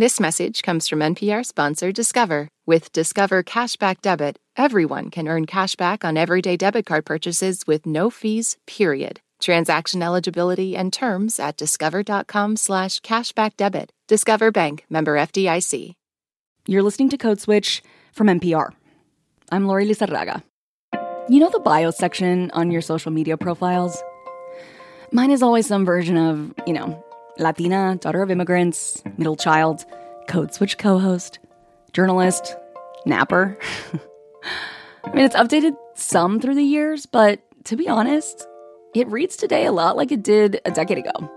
This message comes from NPR sponsor Discover. With Discover Cashback Debit, everyone can earn cashback on everyday debit card purchases with no fees, period. Transaction eligibility and terms at discover.com slash cashback debit. Discover Bank, member FDIC. You're listening to Code Switch from NPR. I'm Lori Lizarraga. You know the bio section on your social media profiles? Mine is always some version of, you know, Latina, daughter of immigrants, mm. middle child, code switch co host, journalist, napper. I mean, it's updated some through the years, but to be honest, it reads today a lot like it did a decade ago.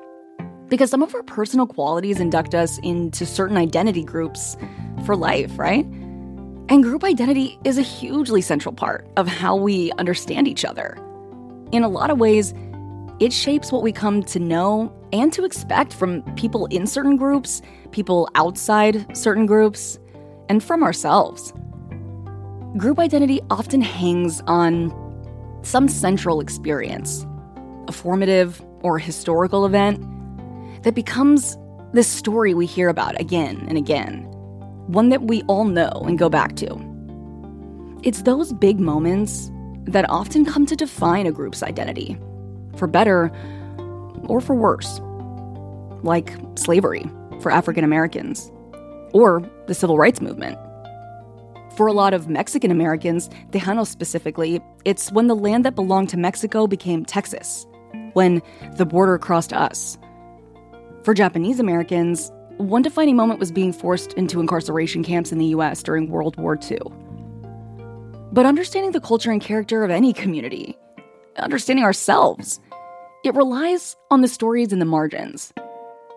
Because some of our personal qualities induct us into certain identity groups for life, right? And group identity is a hugely central part of how we understand each other. In a lot of ways, it shapes what we come to know and to expect from people in certain groups, people outside certain groups, and from ourselves. Group identity often hangs on some central experience, a formative or historical event that becomes this story we hear about again and again, one that we all know and go back to. It's those big moments that often come to define a group's identity for better or for worse. Like slavery for African Americans, or the civil rights movement. For a lot of Mexican Americans, Tejanos specifically, it's when the land that belonged to Mexico became Texas, when the border crossed us. For Japanese Americans, one defining moment was being forced into incarceration camps in the US during World War II. But understanding the culture and character of any community, understanding ourselves. It relies on the stories in the margins,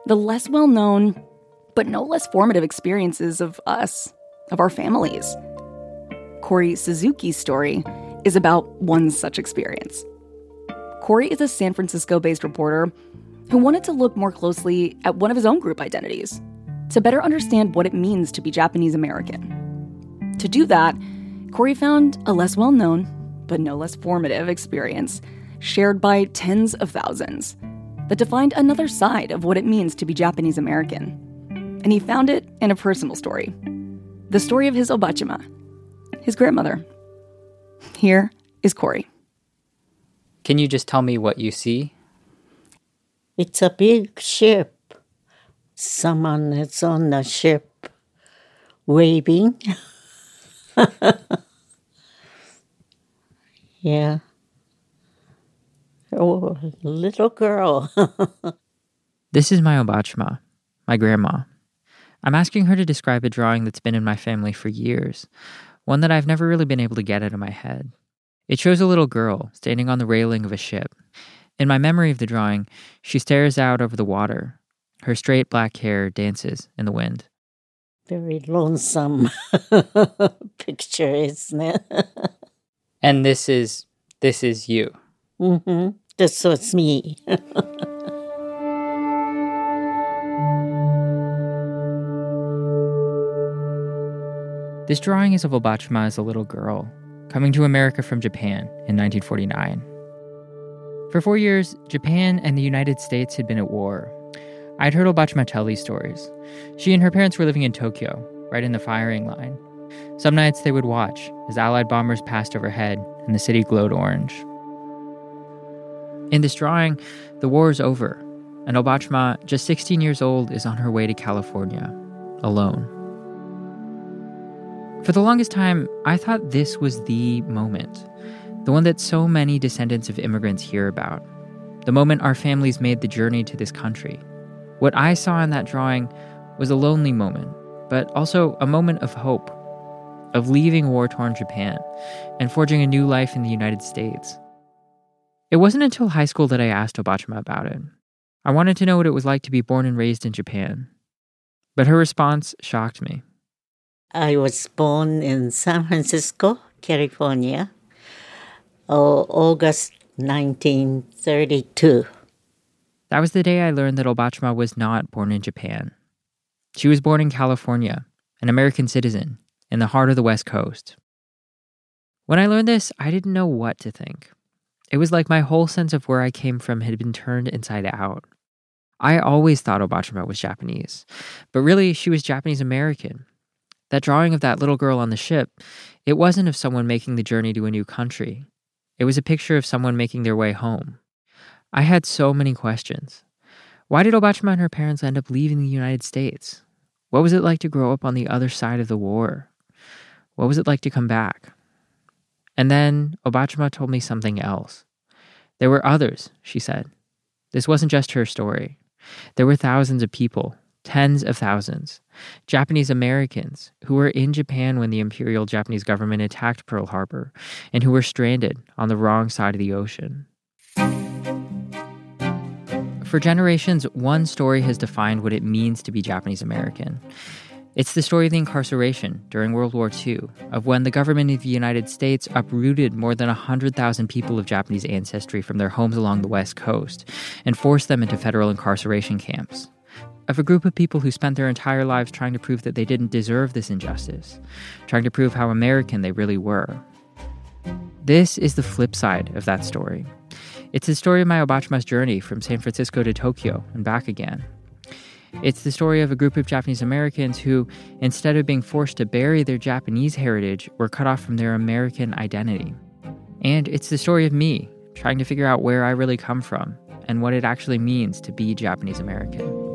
the less well known, but no less formative experiences of us, of our families. Corey Suzuki's story is about one such experience. Corey is a San Francisco based reporter who wanted to look more closely at one of his own group identities to better understand what it means to be Japanese American. To do that, Corey found a less well known, but no less formative experience shared by tens of thousands that defined another side of what it means to be Japanese American. And he found it in a personal story the story of his Obachima, his grandmother. Here is Corey. Can you just tell me what you see? It's a big ship. Someone is on the ship waving. Yeah. Oh, little girl. this is my Obachma, my grandma. I'm asking her to describe a drawing that's been in my family for years, one that I've never really been able to get out of my head. It shows a little girl standing on the railing of a ship. In my memory of the drawing, she stares out over the water. Her straight black hair dances in the wind. Very lonesome picture, isn't it? And this is this is you. Mm-hmm. This was me. this drawing is of Obachima as a little girl, coming to America from Japan in 1949. For four years, Japan and the United States had been at war. I'd heard Obachima tell these stories. She and her parents were living in Tokyo, right in the firing line. Some nights they would watch as Allied bombers passed overhead and the city glowed orange. In this drawing, the war is over, and Obachma, just 16 years old, is on her way to California, alone. For the longest time, I thought this was the moment, the one that so many descendants of immigrants hear about, the moment our families made the journey to this country. What I saw in that drawing was a lonely moment, but also a moment of hope of leaving war torn Japan and forging a new life in the United States. It wasn't until high school that I asked Obachima about it. I wanted to know what it was like to be born and raised in Japan. But her response shocked me. I was born in San Francisco, California, August 1932. That was the day I learned that Obachima was not born in Japan. She was born in California, an American citizen, in the heart of the West Coast. When I learned this, I didn't know what to think. It was like my whole sense of where I came from had been turned inside out. I always thought Obachima was Japanese, but really she was Japanese American. That drawing of that little girl on the ship, it wasn't of someone making the journey to a new country. It was a picture of someone making their way home. I had so many questions. Why did Obachima and her parents end up leaving the United States? What was it like to grow up on the other side of the war? What was it like to come back? And then Obachima told me something else. There were others, she said. This wasn't just her story. There were thousands of people, tens of thousands, Japanese Americans who were in Japan when the Imperial Japanese government attacked Pearl Harbor and who were stranded on the wrong side of the ocean. For generations, one story has defined what it means to be Japanese American. It's the story of the incarceration during World War II, of when the government of the United States uprooted more than 100,000 people of Japanese ancestry from their homes along the West Coast and forced them into federal incarceration camps. Of a group of people who spent their entire lives trying to prove that they didn't deserve this injustice, trying to prove how American they really were. This is the flip side of that story. It's the story of my Obachima's journey from San Francisco to Tokyo and back again. It's the story of a group of Japanese Americans who, instead of being forced to bury their Japanese heritage, were cut off from their American identity. And it's the story of me trying to figure out where I really come from and what it actually means to be Japanese American.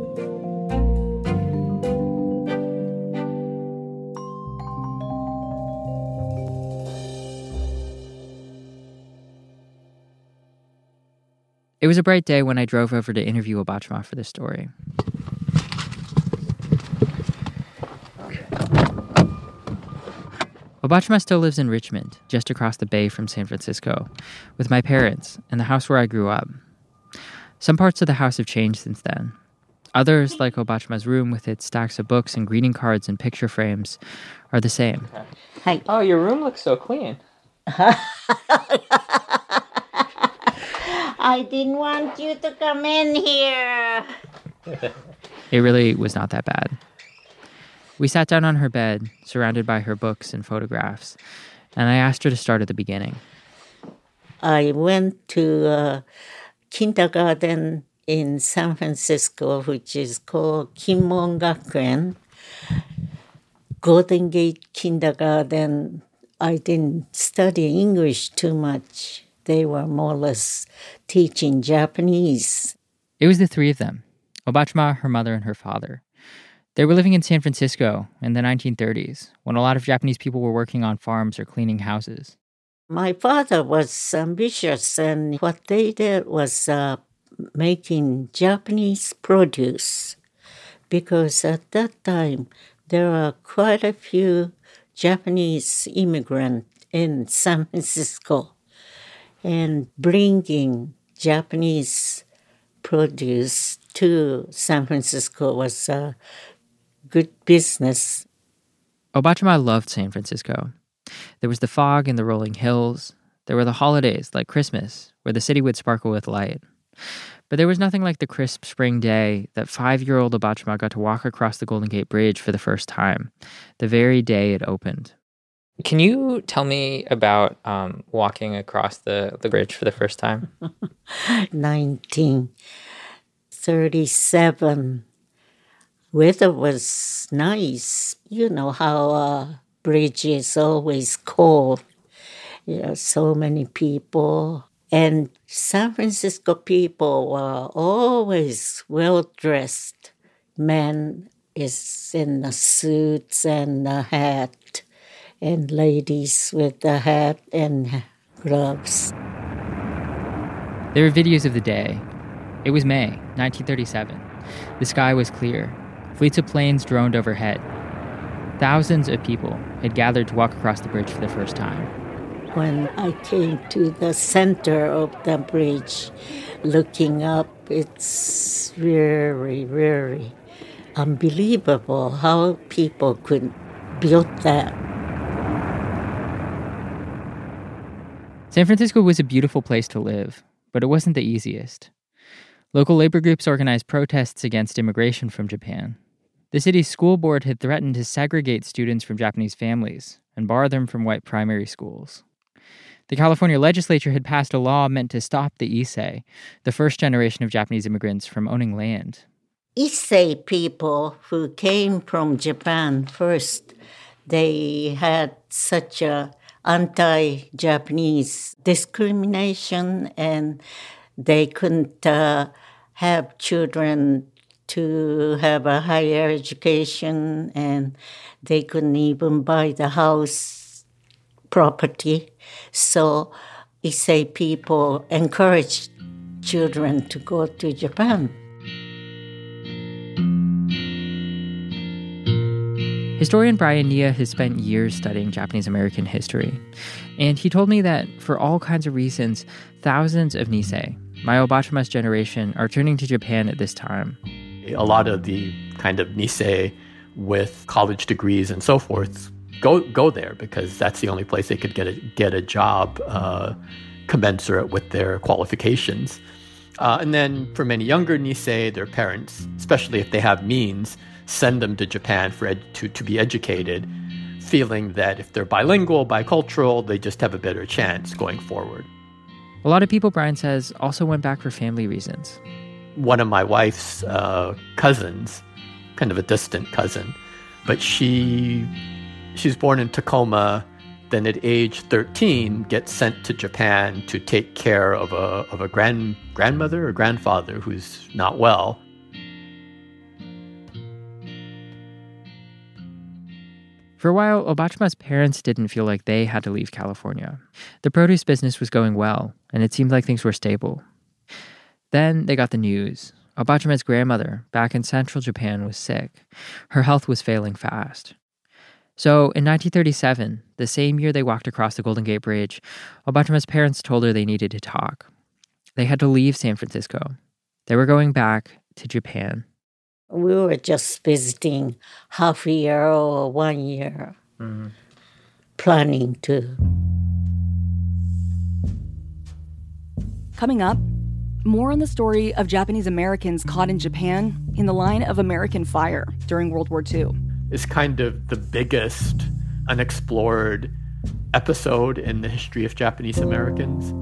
It was a bright day when I drove over to interview Obachima for this story. Obachima still lives in Richmond, just across the bay from San Francisco, with my parents and the house where I grew up. Some parts of the house have changed since then. Others, like Obachima's room with its stacks of books and greeting cards and picture frames, are the same. Hi. Oh, your room looks so clean. I didn't want you to come in here. It really was not that bad. We sat down on her bed, surrounded by her books and photographs, and I asked her to start at the beginning. I went to uh, kindergarten in San Francisco, which is called Kinmon Gakuen. Golden Gate Kindergarten. I didn't study English too much. They were more or less teaching Japanese. It was the three of them Obachima, her mother, and her father. They were living in San Francisco in the 1930s when a lot of Japanese people were working on farms or cleaning houses. My father was ambitious, and what they did was uh, making Japanese produce because at that time there were quite a few Japanese immigrants in San Francisco and bringing Japanese produce to San Francisco was a good business. Obachima loved San Francisco. There was the fog and the rolling hills. There were the holidays like Christmas, where the city would sparkle with light. But there was nothing like the crisp spring day that five year old Obachima got to walk across the Golden Gate Bridge for the first time, the very day it opened. Can you tell me about um, walking across the, the bridge for the first time? 1937. Weather was nice. You know how a bridge is always cold. You know, so many people. And San Francisco people were always well dressed. Men is in the suits and the hat and ladies with the hat and gloves. There were videos of the day. It was May 1937. The sky was clear. Fleets of planes droned overhead. Thousands of people had gathered to walk across the bridge for the first time. When I came to the center of the bridge, looking up, it's very, very unbelievable how people could build that. San Francisco was a beautiful place to live, but it wasn't the easiest. Local labor groups organized protests against immigration from Japan. The city's school board had threatened to segregate students from Japanese families and bar them from white primary schools. The California legislature had passed a law meant to stop the Issei, the first generation of Japanese immigrants, from owning land. Issei people who came from Japan first, they had such a anti-Japanese discrimination and they couldn't uh, have children to have a higher education and they couldn't even buy the house property. So Issei people encouraged children to go to Japan. Historian Brian Niiya has spent years studying Japanese American history, and he told me that for all kinds of reasons, thousands of Nisei, my Obachima's generation, are turning to Japan at this time. A lot of the kind of Nisei with college degrees and so forth go go there because that's the only place they could get a get a job uh, commensurate with their qualifications. Uh, and then for many younger Nisei, their parents, especially if they have means, send them to Japan for ed- to, to be educated, feeling that if they're bilingual, bicultural, they just have a better chance going forward. A lot of people, Brian says, also went back for family reasons. One of my wife's uh, cousins, kind of a distant cousin, but she she's born in Tacoma. Then at age 13, gets sent to Japan to take care of a, of a grand, grandmother or grandfather who's not well. For a while, Obachima's parents didn't feel like they had to leave California. The produce business was going well, and it seemed like things were stable. Then they got the news. Obachima's grandmother, back in central Japan, was sick. Her health was failing fast. So in 1937, the same year they walked across the Golden Gate Bridge, Obachima's parents told her they needed to talk. They had to leave San Francisco. They were going back to Japan we were just visiting half a year or one year, mm-hmm. planning to. Coming up, more on the story of Japanese Americans caught in Japan in the line of American fire during World War II. It's kind of the biggest unexplored episode in the history of Japanese Americans.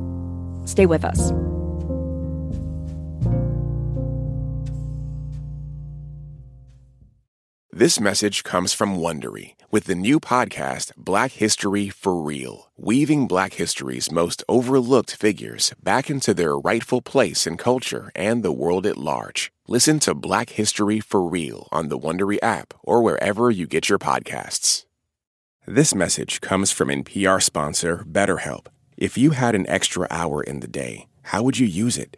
Stay with us. This message comes from Wondery with the new podcast, Black History for Real, weaving Black history's most overlooked figures back into their rightful place in culture and the world at large. Listen to Black History for Real on the Wondery app or wherever you get your podcasts. This message comes from NPR sponsor BetterHelp. If you had an extra hour in the day, how would you use it?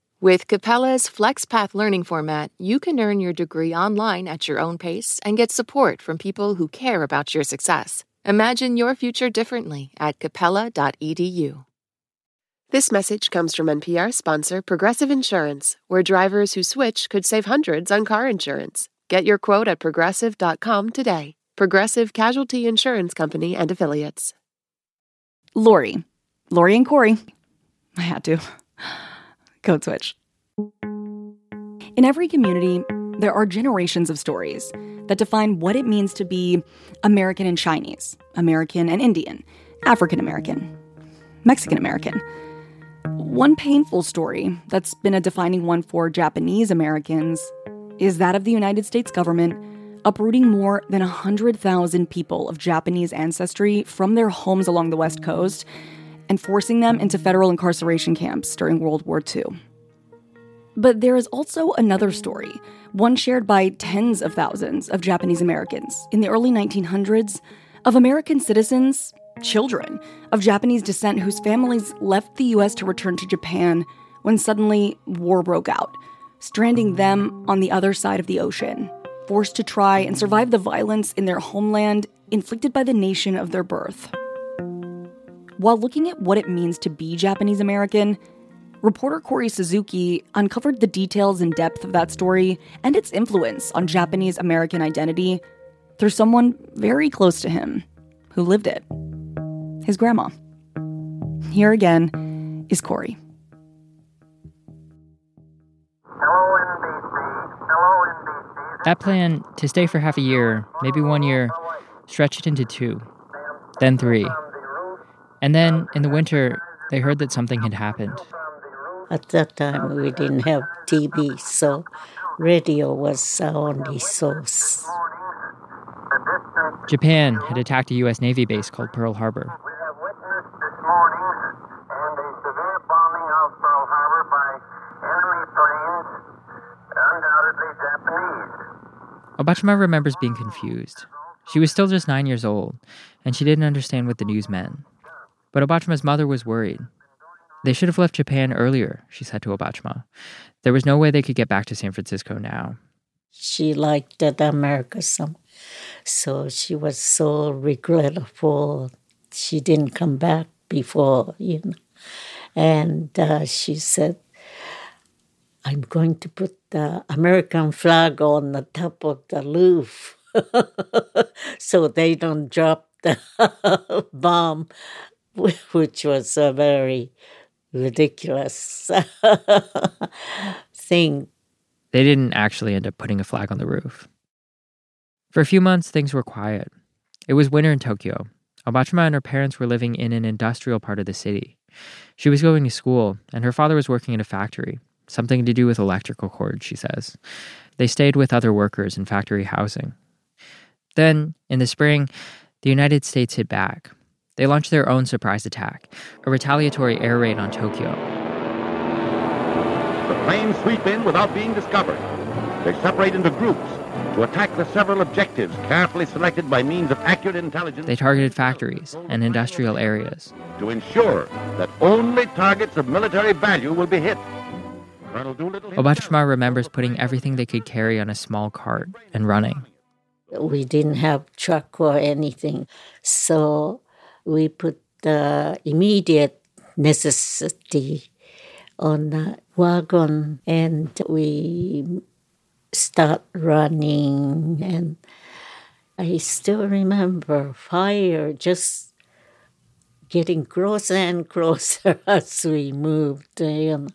With Capella's FlexPath learning format, you can earn your degree online at your own pace and get support from people who care about your success. Imagine your future differently at capella.edu. This message comes from NPR sponsor Progressive Insurance, where drivers who switch could save hundreds on car insurance. Get your quote at progressive.com today. Progressive Casualty Insurance Company and Affiliates. Lori. Lori and Corey. I had to. Code Switch. In every community, there are generations of stories that define what it means to be American and Chinese, American and Indian, African American, Mexican American. One painful story that's been a defining one for Japanese Americans is that of the United States government uprooting more than 100,000 people of Japanese ancestry from their homes along the West Coast and forcing them into federal incarceration camps during World War II. But there is also another story, one shared by tens of thousands of Japanese Americans in the early 1900s, of American citizens, children of Japanese descent whose families left the US to return to Japan when suddenly war broke out, stranding them on the other side of the ocean, forced to try and survive the violence in their homeland inflicted by the nation of their birth. While looking at what it means to be Japanese American, reporter Corey Suzuki uncovered the details and depth of that story and its influence on Japanese American identity through someone very close to him who lived it his grandma. Here again is Corey. That plan to stay for half a year, maybe one year, stretched it into two, then three. And then in the winter, they heard that something had happened. At that time, we didn't have TV, so radio was our only source. Japan had attacked a U.S. Navy base called Pearl Harbor. We have witnessed this morning and a severe bombing of Pearl Harbor by enemy planes, undoubtedly Obachima remembers being confused. She was still just nine years old, and she didn't understand what the news meant. But Obachima's mother was worried. They should have left Japan earlier, she said to Obachima. There was no way they could get back to San Francisco now. She liked that America some, so she was so regretful she didn't come back before, you know. And uh, she said, I'm going to put the American flag on the top of the roof so they don't drop the bomb, which was a very ridiculous thing. They didn't actually end up putting a flag on the roof. For a few months, things were quiet. It was winter in Tokyo. Obachima and her parents were living in an industrial part of the city. She was going to school, and her father was working in a factory, something to do with electrical cords, she says. They stayed with other workers in factory housing. Then, in the spring, the United States hit back. They launched their own surprise attack, a retaliatory air raid on Tokyo. The planes sweep in without being discovered. They separate into groups to attack the several objectives carefully selected by means of accurate intelligence. They targeted factories and industrial areas. To ensure that only targets of military value will be hit. Colonel Doolittle. Obachima remembers putting everything they could carry on a small cart and running. We didn't have truck or anything, so we put the immediate necessity on the wagon and we start running and I still remember fire just getting closer and closer as we moved. Know.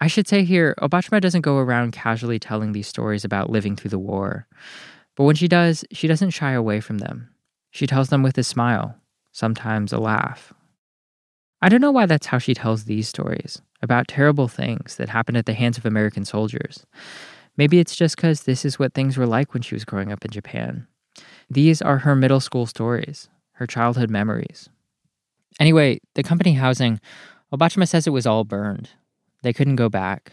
I should say here, Obachima doesn't go around casually telling these stories about living through the war. But when she does, she doesn't shy away from them. She tells them with a smile, sometimes a laugh. I don't know why that's how she tells these stories about terrible things that happened at the hands of American soldiers. Maybe it's just because this is what things were like when she was growing up in Japan. These are her middle school stories, her childhood memories. Anyway, the company housing, Obachima says it was all burned. They couldn't go back.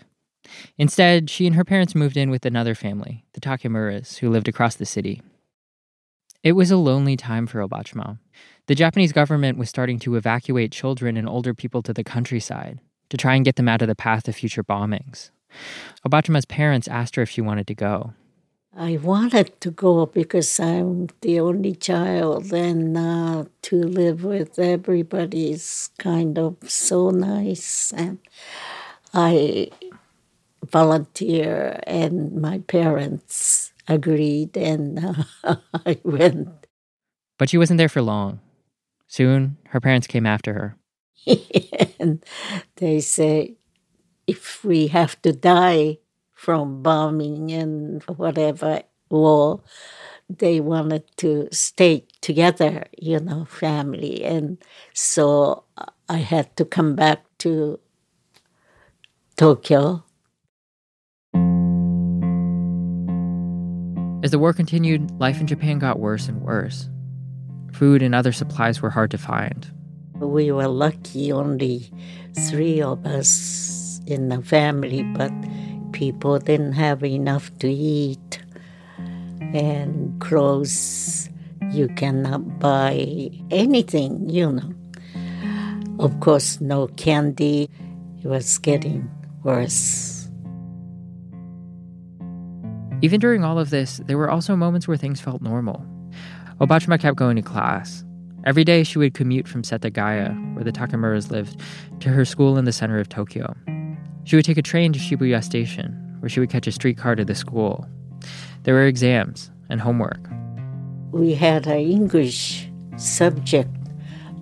Instead, she and her parents moved in with another family, the Takemuras, who lived across the city. It was a lonely time for Obachima. The Japanese government was starting to evacuate children and older people to the countryside to try and get them out of the path of future bombings. Obachima's parents asked her if she wanted to go. I wanted to go because I'm the only child, and uh, to live with everybody is kind of so nice. And I volunteer, and my parents agreed, and uh, I went. But she wasn't there for long. Soon, her parents came after her. and they say, if we have to die from bombing and whatever war, they wanted to stay together, you know, family. And so I had to come back to Tokyo. As the war continued, life in Japan got worse and worse. Food and other supplies were hard to find. We were lucky, only three of us in the family, but people didn't have enough to eat. And clothes, you cannot buy anything, you know. Of course, no candy. It was getting worse. Even during all of this, there were also moments where things felt normal. Obachima kept going to class. Every day, she would commute from Setagaya, where the Takamuras lived, to her school in the center of Tokyo. She would take a train to Shibuya Station, where she would catch a streetcar to the school. There were exams and homework. We had an English subject,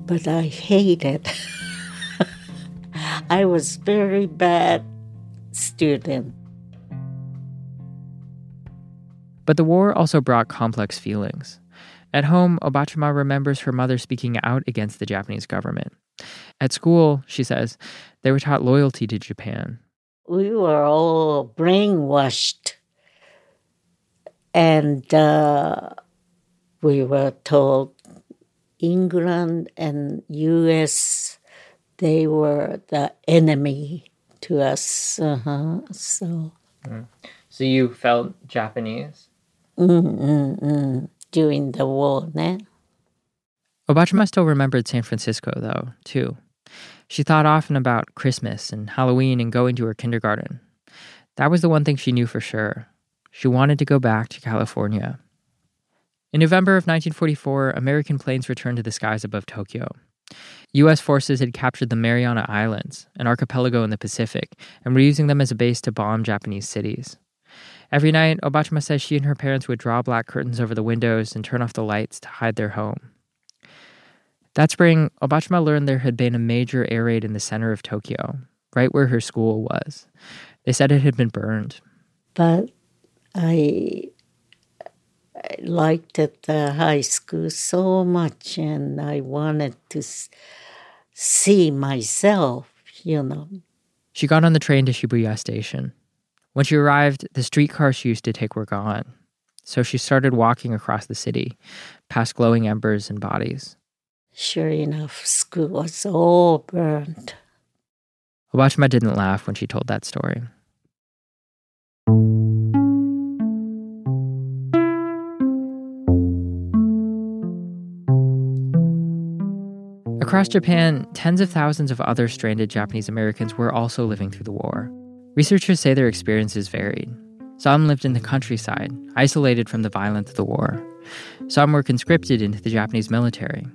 but I hated. It. I was very bad student. But the war also brought complex feelings. At home, Obachima remembers her mother speaking out against the Japanese government. At school, she says, they were taught loyalty to Japan. We were all brainwashed. And uh, we were told England and US, they were the enemy to us. Uh-huh. So. So you felt Japanese? Mm-mm-mm. During the war, né? Obachima still remembered San Francisco, though, too. She thought often about Christmas and Halloween and going to her kindergarten. That was the one thing she knew for sure. She wanted to go back to California. In November of 1944, American planes returned to the skies above Tokyo. U.S. forces had captured the Mariana Islands, an archipelago in the Pacific, and were using them as a base to bomb Japanese cities. Every night, Obachima says she and her parents would draw black curtains over the windows and turn off the lights to hide their home. That spring, Obachima learned there had been a major air raid in the center of Tokyo, right where her school was. They said it had been burned. But I, I liked at the uh, high school so much, and I wanted to see myself, you know. She got on the train to Shibuya Station. When she arrived, the streetcars she used to take were gone. So she started walking across the city, past glowing embers and bodies. Sure enough, school was all burned. Obachima didn't laugh when she told that story. Across Japan, tens of thousands of other stranded Japanese Americans were also living through the war. Researchers say their experiences varied. Some lived in the countryside, isolated from the violence of the war. Some were conscripted into the Japanese military.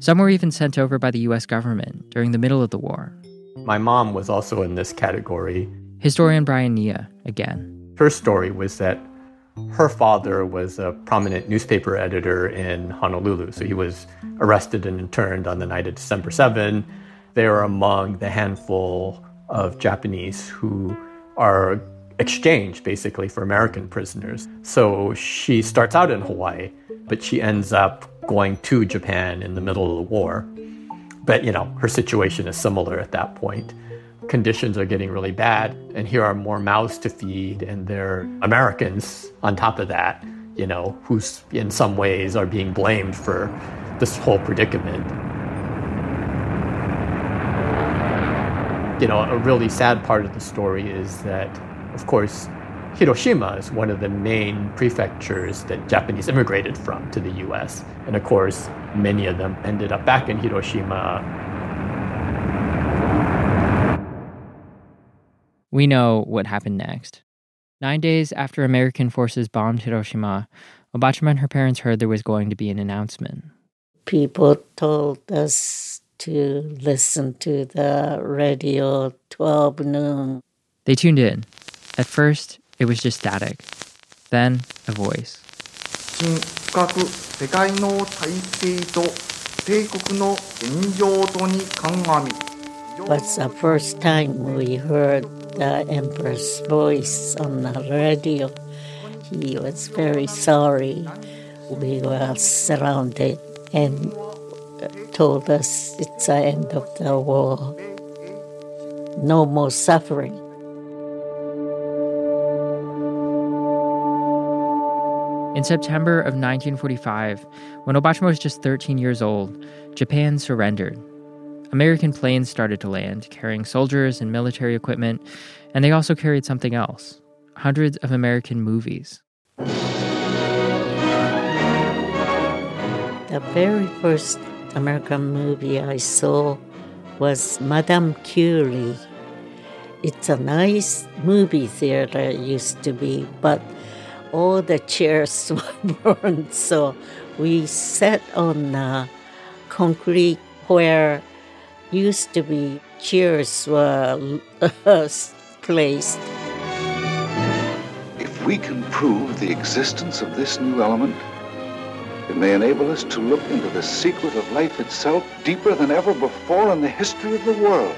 Some were even sent over by the US government during the middle of the war. My mom was also in this category. Historian Brian Niiya, again. Her story was that her father was a prominent newspaper editor in Honolulu. So he was arrested and interned on the night of December 7. They were among the handful of Japanese who are exchanged basically for American prisoners. So she starts out in Hawaii, but she ends up going to Japan in the middle of the war. But, you know, her situation is similar at that point. Conditions are getting really bad, and here are more mouths to feed, and they're Americans on top of that, you know, who in some ways are being blamed for this whole predicament. You know, a really sad part of the story is that, of course, Hiroshima is one of the main prefectures that Japanese immigrated from to the US. And of course, many of them ended up back in Hiroshima. We know what happened next. Nine days after American forces bombed Hiroshima, Obachima and her parents heard there was going to be an announcement. People told us to listen to the radio 12 noon. They tuned in. At first, it was just static. Then, a voice. 新深く世界の体制と帝国の現状とに鑑み was the first time we heard the Emperor's voice on the radio. He was very sorry. We were surrounded and told us it's the end of the war. No more suffering. In September of 1945, when Obachima was just 13 years old, Japan surrendered. American planes started to land, carrying soldiers and military equipment, and they also carried something else hundreds of American movies. The very first American movie I saw was Madame Curie. It's a nice movie theater, used to be, but all the chairs were burned, so we sat on concrete where used to be chairs were placed. If we can prove the existence of this new element, it may enable us to look into the secret of life itself deeper than ever before in the history of the world.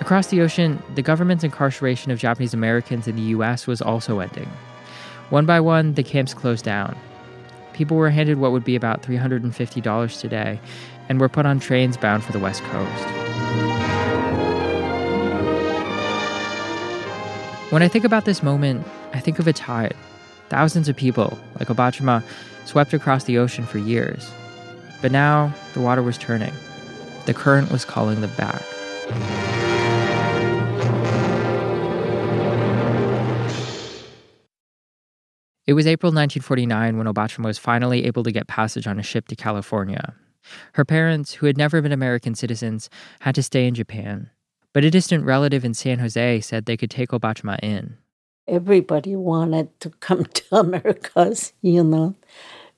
Across the ocean, the government's incarceration of Japanese Americans in the US was also ending. One by one, the camps closed down. People were handed what would be about $350 today and were put on trains bound for the West Coast. When I think about this moment, I think of a tide. Thousands of people, like Obachima, swept across the ocean for years. But now the water was turning. The current was calling them back. It was April 1949 when Obachima was finally able to get passage on a ship to California. Her parents, who had never been American citizens, had to stay in Japan. But a distant relative in San Jose said they could take Obachima in. Everybody wanted to come to Americas, you know,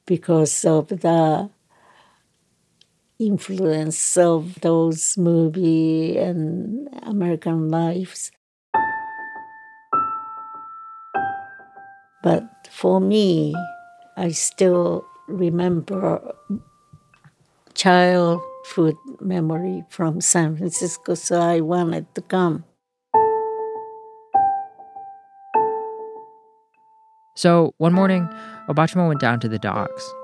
because of the influence of those movie and American lives. But for me, I still remember childhood memory from San Francisco, so I wanted to come. So one morning, Obachima went down to the docks.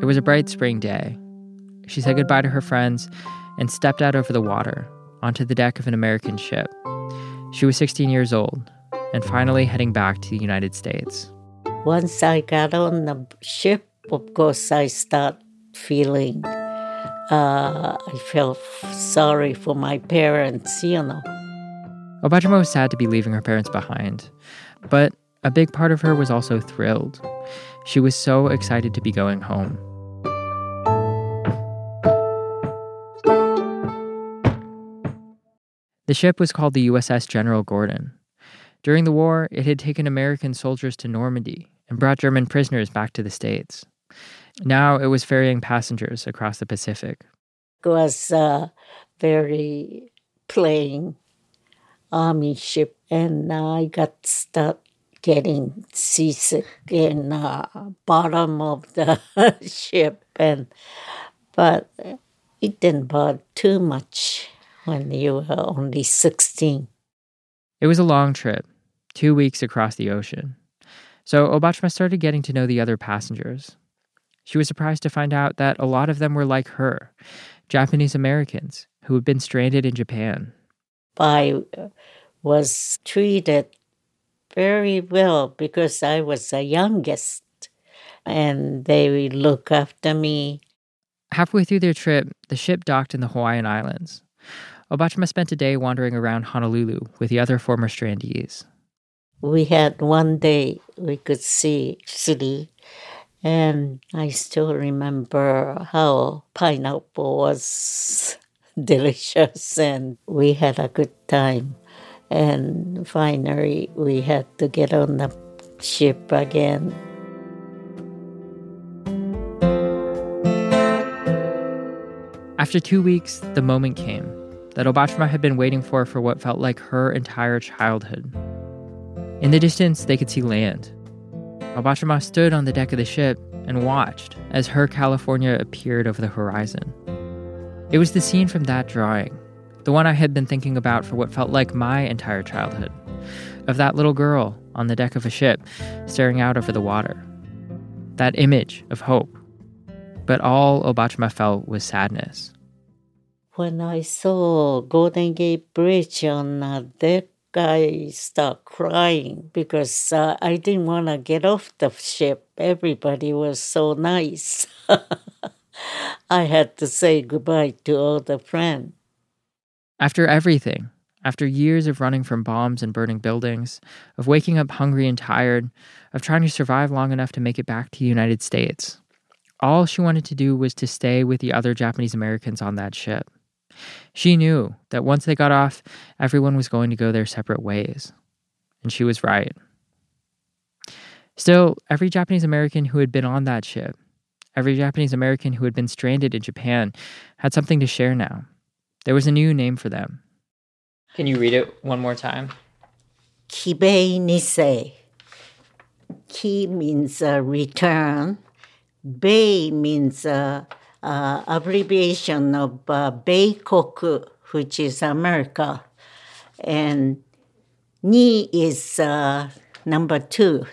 It was a bright spring day. She said goodbye to her friends and stepped out over the water onto the deck of an American ship. She was 16 years old and finally heading back to the United States. Once I got on the ship, of course, I start feeling. Uh, I felt sorry for my parents, you know. Obachima was sad to be leaving her parents behind, but a big part of her was also thrilled. She was so excited to be going home. The ship was called the USS General Gordon. During the war, it had taken American soldiers to Normandy and brought German prisoners back to the States. Now it was ferrying passengers across the Pacific. It was uh, very plain army ship, and I got stuck getting seasick in the uh, bottom of the ship, and but it didn't bother too much when you were only 16. It was a long trip, two weeks across the ocean. So Obachima started getting to know the other passengers. She was surprised to find out that a lot of them were like her, Japanese Americans who had been stranded in Japan. I was treated very well because I was the youngest and they would look after me. Halfway through their trip, the ship docked in the Hawaiian Islands. Obachima spent a day wandering around Honolulu with the other former strandees we had one day we could see city and i still remember how pineapple was delicious and we had a good time and finally we had to get on the ship again after two weeks the moment came that obachima had been waiting for for what felt like her entire childhood in the distance, they could see land. Obachima stood on the deck of the ship and watched as her California appeared over the horizon. It was the scene from that drawing, the one I had been thinking about for what felt like my entire childhood, of that little girl on the deck of a ship staring out over the water. That image of hope. But all Obachima felt was sadness. When I saw Golden Gate Bridge on the deck I start crying because uh, I didn't want to get off the ship. Everybody was so nice. I had to say goodbye to all the friends. After everything, after years of running from bombs and burning buildings, of waking up hungry and tired, of trying to survive long enough to make it back to the United States, all she wanted to do was to stay with the other Japanese Americans on that ship. She knew that once they got off, everyone was going to go their separate ways. And she was right. Still, every Japanese American who had been on that ship, Every Japanese American who had been stranded in Japan had something to share now. There was a new name for them. Can you read it one more time? Kibei Nisei. Ki means uh, return. Bei means uh, uh, abbreviation of uh, Beikoku, which is America. And Ni is uh, number two.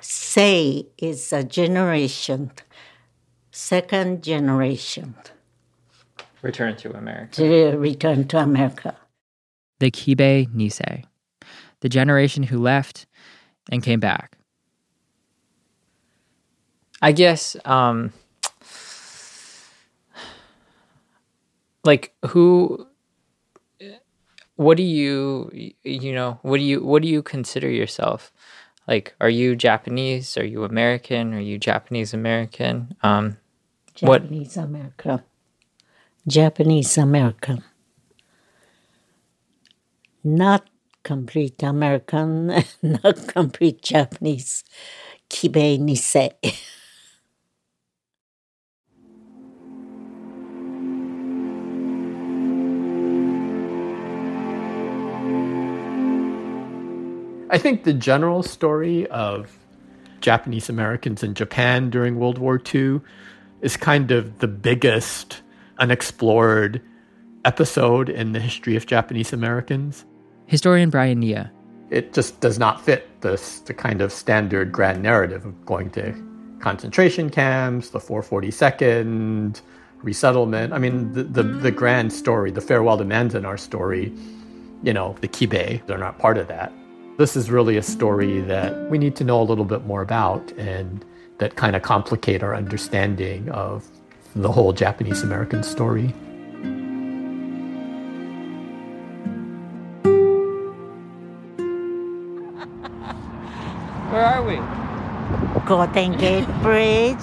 Sei is a generation, second generation. Return to America. To return to America. The Kibei Nisei, the generation who left and came back. I guess, um, like, who, what do you, you know, what do you, what do you consider yourself? Like, are you Japanese? Are you American? Are you Japanese American? Um, Japanese American. Japanese American. Not complete American, not complete Japanese. Kibei Nisei. I think the general story of Japanese Americans in Japan during World War II is kind of the biggest unexplored episode in the history of Japanese Americans. Historian Brian Niiya. It just does not fit this the kind of standard grand narrative of going to concentration camps, the 442nd, resettlement. I mean, the, the, the grand story, the farewell to Manzanar story, you know, the Kibei, they're not part of that. This is really a story that we need to know a little bit more about and that kind of complicate our understanding of the whole Japanese American story. Where are we? Golden Gate Bridge.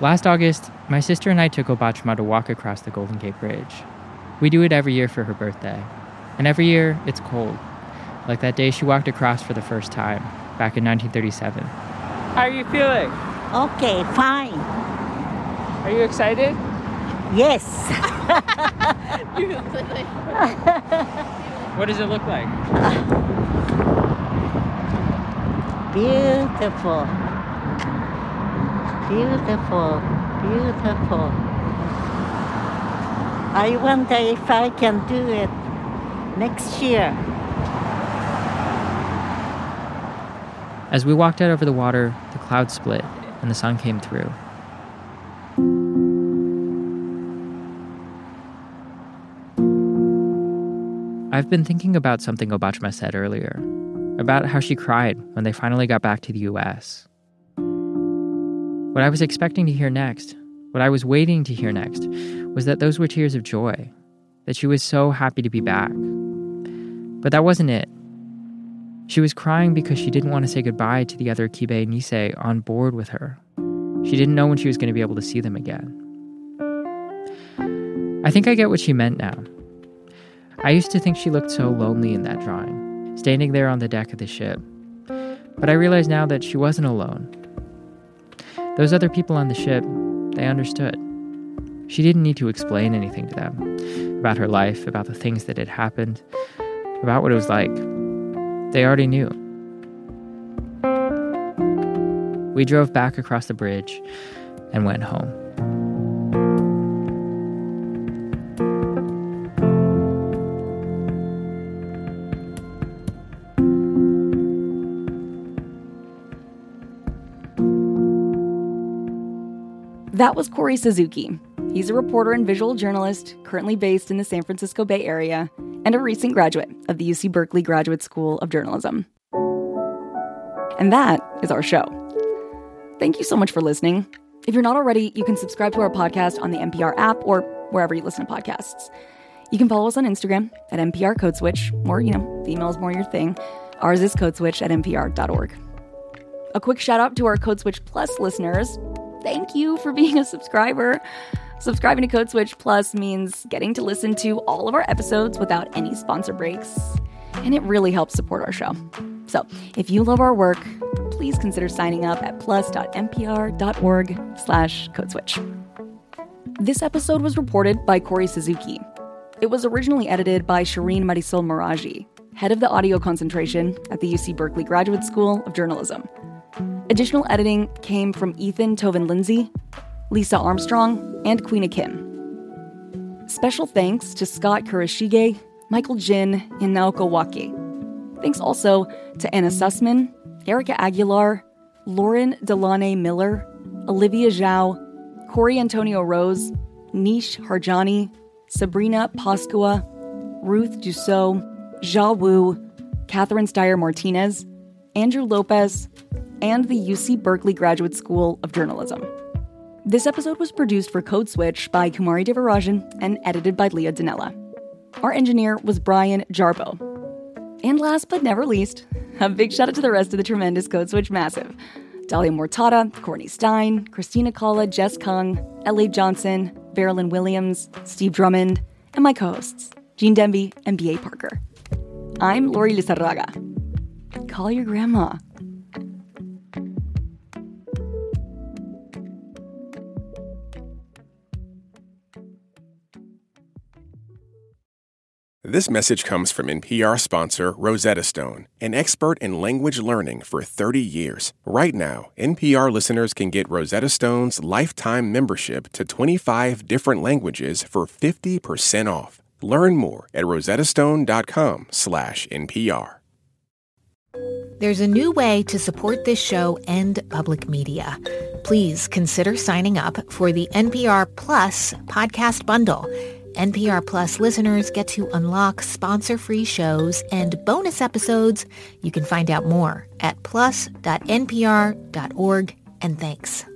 Last August, my sister and I took Obachima to walk across the Golden Gate Bridge. We do it every year for her birthday. And every year, it's cold. Like that day she walked across for the first time, back in 1937. How are you feeling? Okay, fine. Are you excited? Yes. What does it look like? Beautiful. Beautiful. Beautiful. I wonder if I can do it next year. As we walked out over the water, the clouds split and the sun came through. I've been thinking about something Obachima said earlier about how she cried when they finally got back to the US. What I was expecting to hear next, what I was waiting to hear next, was that those were tears of joy, that she was so happy to be back. But that wasn't it. She was crying because she didn't want to say goodbye to the other Kibei Nisei on board with her. She didn't know when she was going to be able to see them again. I think I get what she meant now. I used to think she looked so lonely in that drawing, standing there on the deck of the ship. But I realize now that she wasn't alone. Those other people on the ship, they understood. She didn't need to explain anything to them about her life, about the things that had happened, about what it was like. They already knew. We drove back across the bridge and went home. That was Kori Suzuki. He's a reporter and visual journalist currently based in the San Francisco Bay Area and a recent graduate of the UC Berkeley Graduate School of Journalism. And that is our show. Thank you so much for listening. If you're not already, you can subscribe to our podcast on the NPR app or wherever you listen to podcasts. You can follow us on Instagram at NPR Code Switch, or, you know, email is more your thing. Ours is codeswitch at npr.org. A quick shout out to our Code Switch Plus listeners. Thank you for being a subscriber. Subscribing to Code Switch Plus means getting to listen to all of our episodes without any sponsor breaks, and it really helps support our show. So, if you love our work, please consider signing up at plus.npr.org slash codeswitch. This episode was reported by Kori Suzuki. It was originally edited by Shireen Marisol Meraji, head of the audio concentration at the UC Berkeley Graduate School of Journalism. Additional editing came from Ethan Toven-Lindsey, Lisa Armstrong, and Queena Kim. Special thanks to Scott Kurashige, Michael Jin, and Naoko Waki. Thanks also to Anna Sussman, Erica Aguilar, Lauren Delane Miller, Olivia Zhao, Corey Antonio Rose, Nish Harjani, Sabrina Pascua, Ruth Dussault, Jia Wu, Catherine Steyer Martinez, Andrew Lopez, and the UC Berkeley Graduate School of Journalism. This episode was produced for Code Switch by Kumari Devarajan and edited by Leah Donnella. Our engineer was Brian Jarboe. And last but never least, a big shout out to the rest of the tremendous Code Switch Massive. Dahlia Mortada, Courtney Stein, Christina Cala, Jess Kung, L.A. Johnson, Veralyn Williams, Steve Drummond, and my co-hosts, Gene Demby and B.A. Parker. I'm Lori Lizarraga. Call your grandma. This message comes from NPR sponsor Rosetta Stone, an expert in language learning for 30 years. Right now, NPR listeners can get Rosetta Stone's lifetime membership to 25 different languages for 50% off. Learn more at rosettastone.com/npr. There's a new way to support this show and public media. Please consider signing up for the NPR Plus podcast bundle. NPR Plus listeners get to unlock sponsor-free shows and bonus episodes. You can find out more at plus.npr.org and thanks.